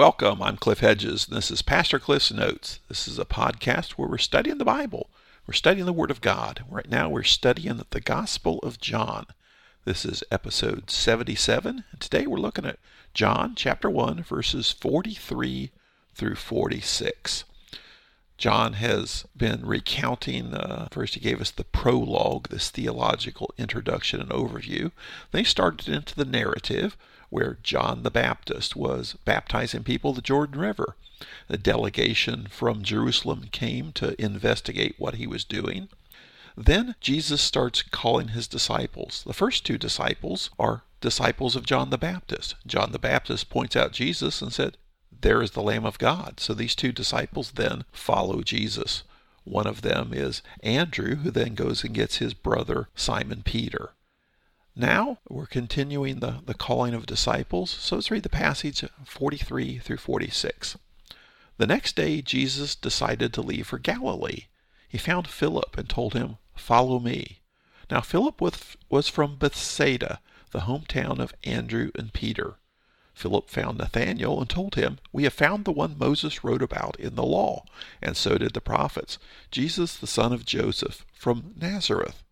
Welcome. I'm Cliff Hedges. And this is Pastor Cliff's Notes. This is a podcast where we're studying the Bible. We're studying the Word of God. Right now, we're studying the Gospel of John. This is episode 77. And today, we're looking at John chapter 1, verses 43 through 46. John has been recounting. Uh, first, he gave us the prologue, this theological introduction and overview. Then he started into the narrative where John the Baptist was baptizing people the Jordan River. A delegation from Jerusalem came to investigate what he was doing. Then Jesus starts calling his disciples. The first two disciples are disciples of John the Baptist. John the Baptist points out Jesus and said, There is the Lamb of God. So these two disciples then follow Jesus. One of them is Andrew, who then goes and gets his brother Simon Peter. Now we're continuing the, the calling of disciples. So let's read the passage 43 through 46. The next day, Jesus decided to leave for Galilee. He found Philip and told him, Follow me. Now, Philip was from Bethsaida, the hometown of Andrew and Peter. Philip found Nathanael and told him, We have found the one Moses wrote about in the law, and so did the prophets, Jesus the son of Joseph, from Nazareth.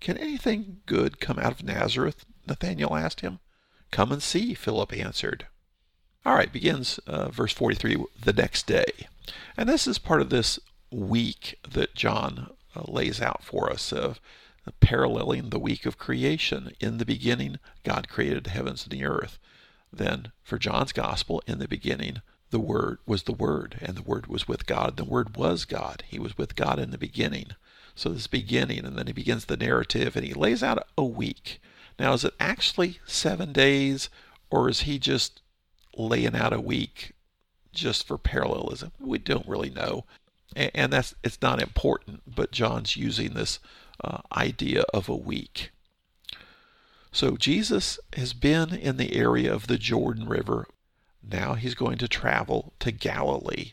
Can anything good come out of Nazareth? Nathanael asked him. Come and see, Philip answered. All right, begins uh, verse 43 the next day. And this is part of this week that John uh, lays out for us of uh, paralleling the week of creation. In the beginning, God created the heavens and the earth. Then, for John's gospel, in the beginning, the Word was the Word, and the Word was with God. The Word was God. He was with God in the beginning. So this beginning, and then he begins the narrative, and he lays out a week. Now, is it actually seven days, or is he just laying out a week just for parallelism? We don't really know, and that's it's not important. But John's using this uh, idea of a week. So Jesus has been in the area of the Jordan River. Now he's going to travel to Galilee.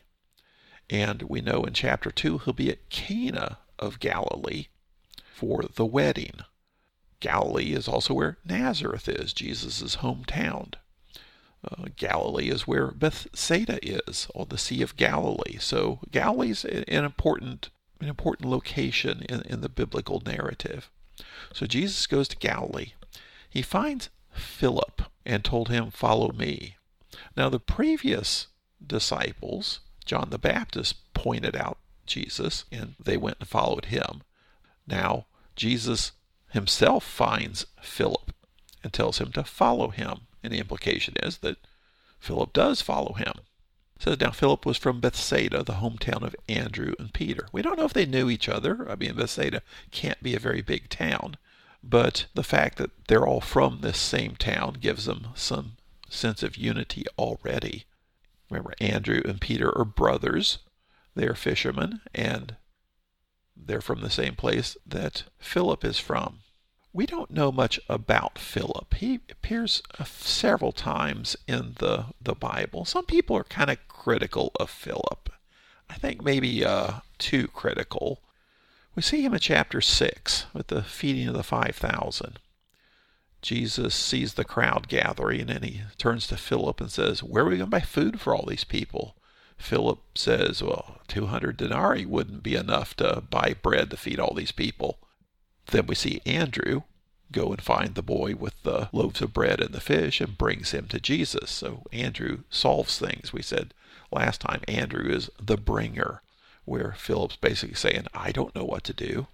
And we know in chapter 2 he'll be at Cana of Galilee for the wedding. Galilee is also where Nazareth is, Jesus' hometown. Uh, Galilee is where Bethsaida is, on the Sea of Galilee. So Galilee's an important, an important location in, in the biblical narrative. So Jesus goes to Galilee. He finds Philip and told him, Follow me. Now, the previous disciples, John the Baptist, pointed out Jesus, and they went and followed him. Now, Jesus himself finds Philip and tells him to follow him. And the implication is that Philip does follow him. It says now Philip was from Bethsaida, the hometown of Andrew and Peter. We don't know if they knew each other. I mean, Bethsaida can't be a very big town, but the fact that they're all from this same town gives them some sense of unity already. Remember, Andrew and Peter are brothers. They're fishermen, and they're from the same place that Philip is from. We don't know much about Philip. He appears uh, several times in the, the Bible. Some people are kind of critical of Philip. I think maybe uh, too critical. We see him in chapter 6 with the feeding of the 5,000. Jesus sees the crowd gathering and he turns to Philip and says, Where are we going to buy food for all these people? Philip says, Well, 200 denarii wouldn't be enough to buy bread to feed all these people. Then we see Andrew go and find the boy with the loaves of bread and the fish and brings him to Jesus. So Andrew solves things. We said last time Andrew is the bringer, where Philip's basically saying, I don't know what to do.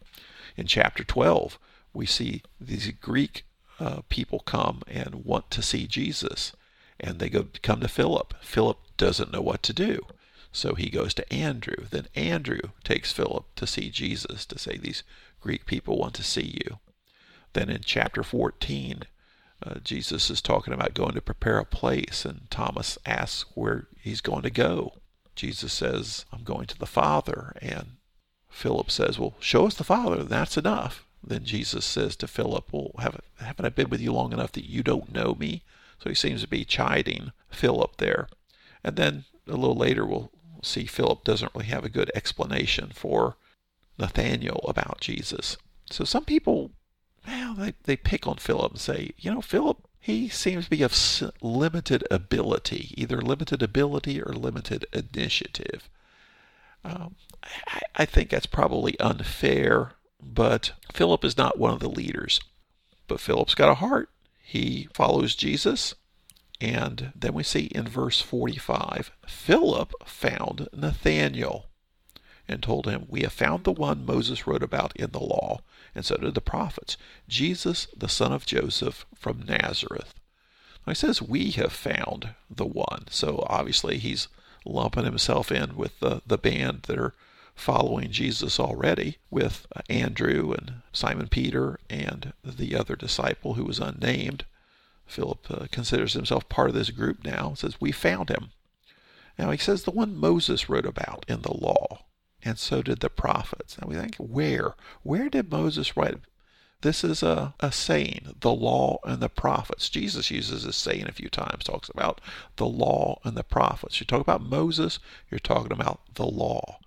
In chapter 12, we see these Greek uh, people come and want to see Jesus. And they go come to Philip. Philip doesn't know what to do. So he goes to Andrew. Then Andrew takes Philip to see Jesus to say, These Greek people want to see you. Then in chapter 14, uh, Jesus is talking about going to prepare a place, and Thomas asks where he's going to go. Jesus says, I'm going to the Father. And Philip says, Well, show us the Father. That's enough. Then Jesus says to Philip, Well, haven't, haven't I been with you long enough that you don't know me? So he seems to be chiding Philip there. And then a little later, we'll see Philip doesn't really have a good explanation for Nathaniel about Jesus. So some people, well, they, they pick on Philip and say, you know, Philip he seems to be of limited ability, either limited ability or limited initiative. Um, I, I think that's probably unfair, but Philip is not one of the leaders. But Philip's got a heart. He follows Jesus. And then we see in verse 45 Philip found Nathanael and told him, We have found the one Moses wrote about in the law, and so did the prophets, Jesus, the son of Joseph from Nazareth. Now he says, We have found the one. So obviously he's lumping himself in with the, the band that are following Jesus already, with Andrew and Simon Peter and the other disciple who was unnamed. Philip uh, considers himself part of this group now. Says, We found him. Now he says the one Moses wrote about in the law, and so did the prophets. Now we think, where? Where did Moses write? This is a, a saying, the law and the prophets. Jesus uses this saying a few times, talks about the law and the prophets. You talk about Moses, you're talking about the law.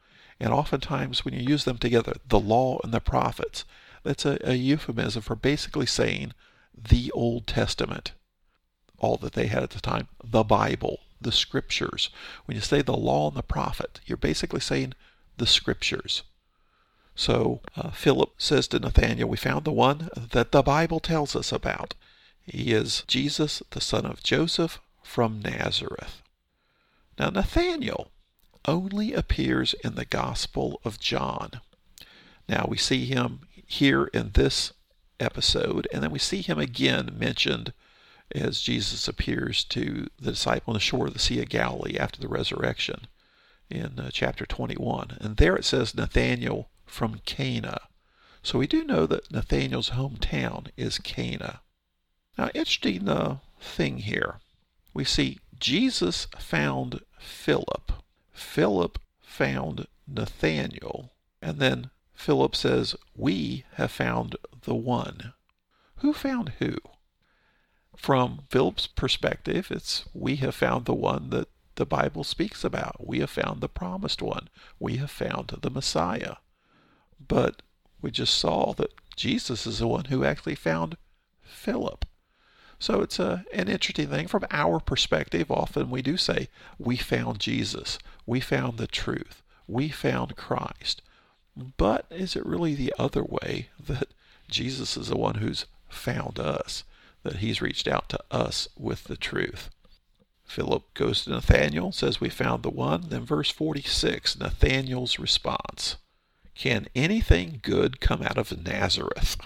And oftentimes when you use them together, the law and the prophets, that's a, a euphemism for basically saying the Old Testament, all that they had at the time, the Bible, the Scriptures. When you say the law and the prophet, you're basically saying the Scriptures. So uh, Philip says to Nathanael, We found the one that the Bible tells us about. He is Jesus, the son of Joseph from Nazareth. Now, Nathanael only appears in the Gospel of John. Now, we see him here in this episode. And then we see him again mentioned as Jesus appears to the disciple on the shore of the Sea of Galilee after the resurrection in uh, chapter 21. And there it says Nathanael from Cana. So we do know that Nathanael's hometown is Cana. Now, interesting uh, thing here. We see Jesus found Philip. Philip found Nathanael. And then Philip says, We have found the one. Who found who? From Philip's perspective, it's we have found the one that the Bible speaks about. We have found the promised one. We have found the Messiah. But we just saw that Jesus is the one who actually found Philip. So it's a, an interesting thing from our perspective. Often we do say, We found Jesus. We found the truth. We found Christ. But is it really the other way that Jesus is the one who's found us, that he's reached out to us with the truth? Philip goes to Nathanael, says, We found the one. Then, verse 46, Nathanael's response Can anything good come out of Nazareth?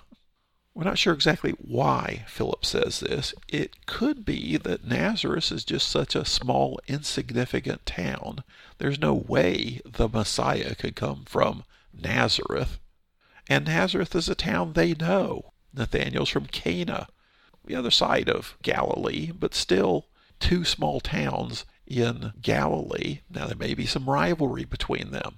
We're not sure exactly why Philip says this. It could be that Nazareth is just such a small, insignificant town. There's no way the Messiah could come from Nazareth. And Nazareth is a town they know. Nathanael's from Cana, the other side of Galilee, but still two small towns in Galilee. Now, there may be some rivalry between them.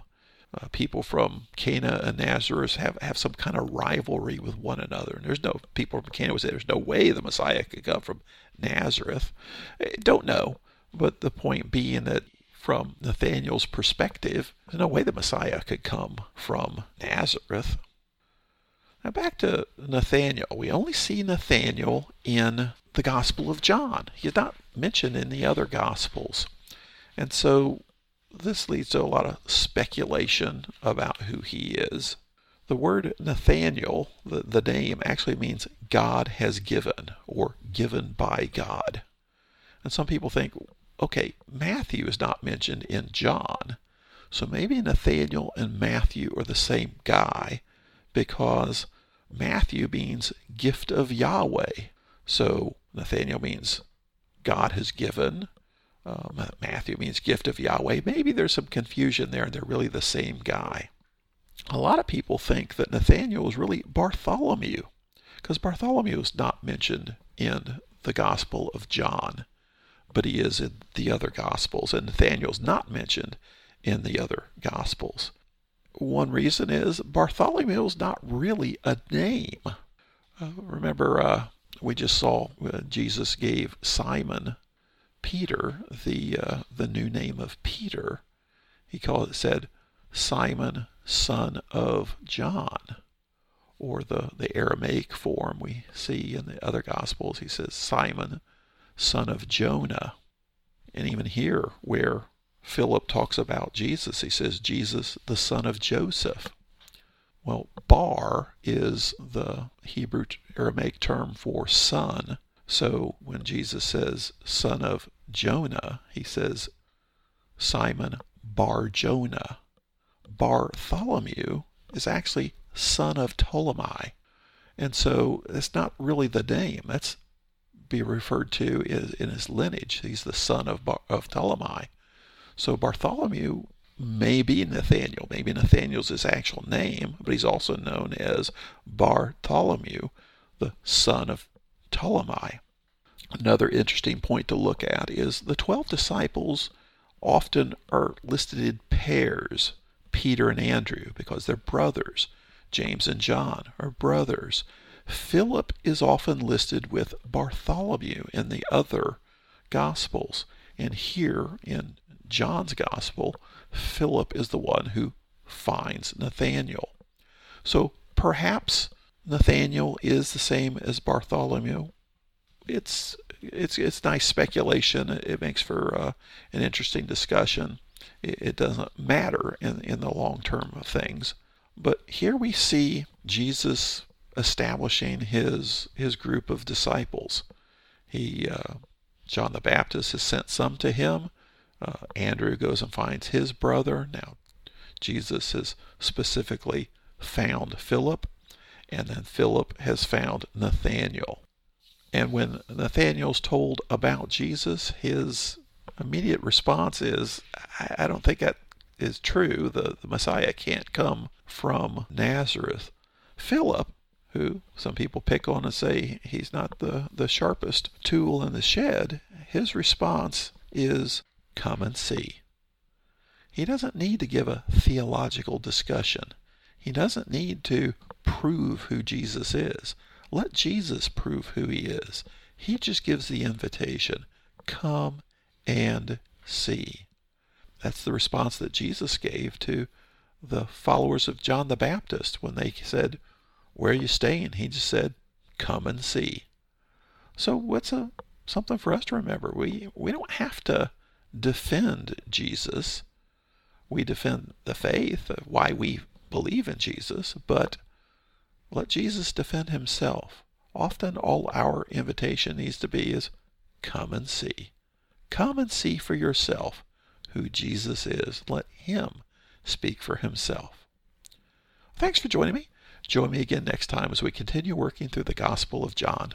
Uh, people from Cana and Nazareth have, have some kind of rivalry with one another. And there's no, people from Cana would say there's no way the Messiah could come from Nazareth. I don't know. But the point being that from Nathanael's perspective, there's no way the Messiah could come from Nazareth. Now back to Nathanael. We only see Nathanael in the Gospel of John. He's not mentioned in the other Gospels. And so this leads to a lot of speculation about who he is. The word Nathanael, the, the name, actually means God has given or given by God. And some people think, okay, Matthew is not mentioned in John. So maybe Nathaniel and Matthew are the same guy because Matthew means gift of Yahweh. So Nathaniel means God has given. Um, Matthew means gift of Yahweh. Maybe there's some confusion there and they're really the same guy. A lot of people think that Nathaniel is really Bartholomew because Bartholomew is not mentioned in the Gospel of John but he is in the other Gospels, and Nathaniel's not mentioned in the other Gospels. One reason is Bartholomew's not really a name. Uh, remember, uh, we just saw uh, Jesus gave Simon Peter the uh, the new name of Peter. He called it said Simon, son of John. or the, the Aramaic form we see in the other Gospels. He says, Simon, son of Jonah. And even here, where Philip talks about Jesus, he says, Jesus, the son of Joseph. Well, bar is the Hebrew Aramaic term for son. So when Jesus says son of Jonah, he says Simon Bar Jonah. Bartholomew is actually son of Ptolemy. And so it's not really the name. That's be referred to in his lineage. He's the son of, Bar- of Ptolemy. So Bartholomew may be Nathaniel. Maybe Nathaniel's his actual name, but he's also known as Bartholomew, the son of Ptolemy. Another interesting point to look at is the 12 disciples often are listed in pairs, Peter and Andrew, because they're brothers. James and John are brothers. Philip is often listed with Bartholomew in the other Gospels. And here in John's Gospel, Philip is the one who finds Nathanael. So perhaps Nathanael is the same as Bartholomew. It's it's it's nice speculation. It makes for uh, an interesting discussion. It, it doesn't matter in in the long term of things. But here we see Jesus establishing his his group of disciples. He uh, John the Baptist has sent some to him. Uh, Andrew goes and finds his brother. Now Jesus has specifically found Philip, and then Philip has found Nathanael. And when Nathanael's told about Jesus, his immediate response is, I, don't think that is true. The, the Messiah can't come from Nazareth. Philip, who some people pick on and say he's not the, the sharpest tool in the shed, his response is, Come and see. He doesn't need to give a theological discussion. He doesn't need to prove who Jesus is. Let Jesus prove who he is. He just gives the invitation come and see. That's the response that Jesus gave to the followers of John the Baptist when they said, Where are you staying? He just said, Come and see. So what's a something for us to remember? We we don't have to defend Jesus. We defend the faith, why we believe in Jesus, but let Jesus defend himself. Often all our invitation needs to be is come and see. Come and see for yourself who Jesus is. Let him speak for himself. Thanks for joining me. Join me again next time as we continue working through the Gospel of John.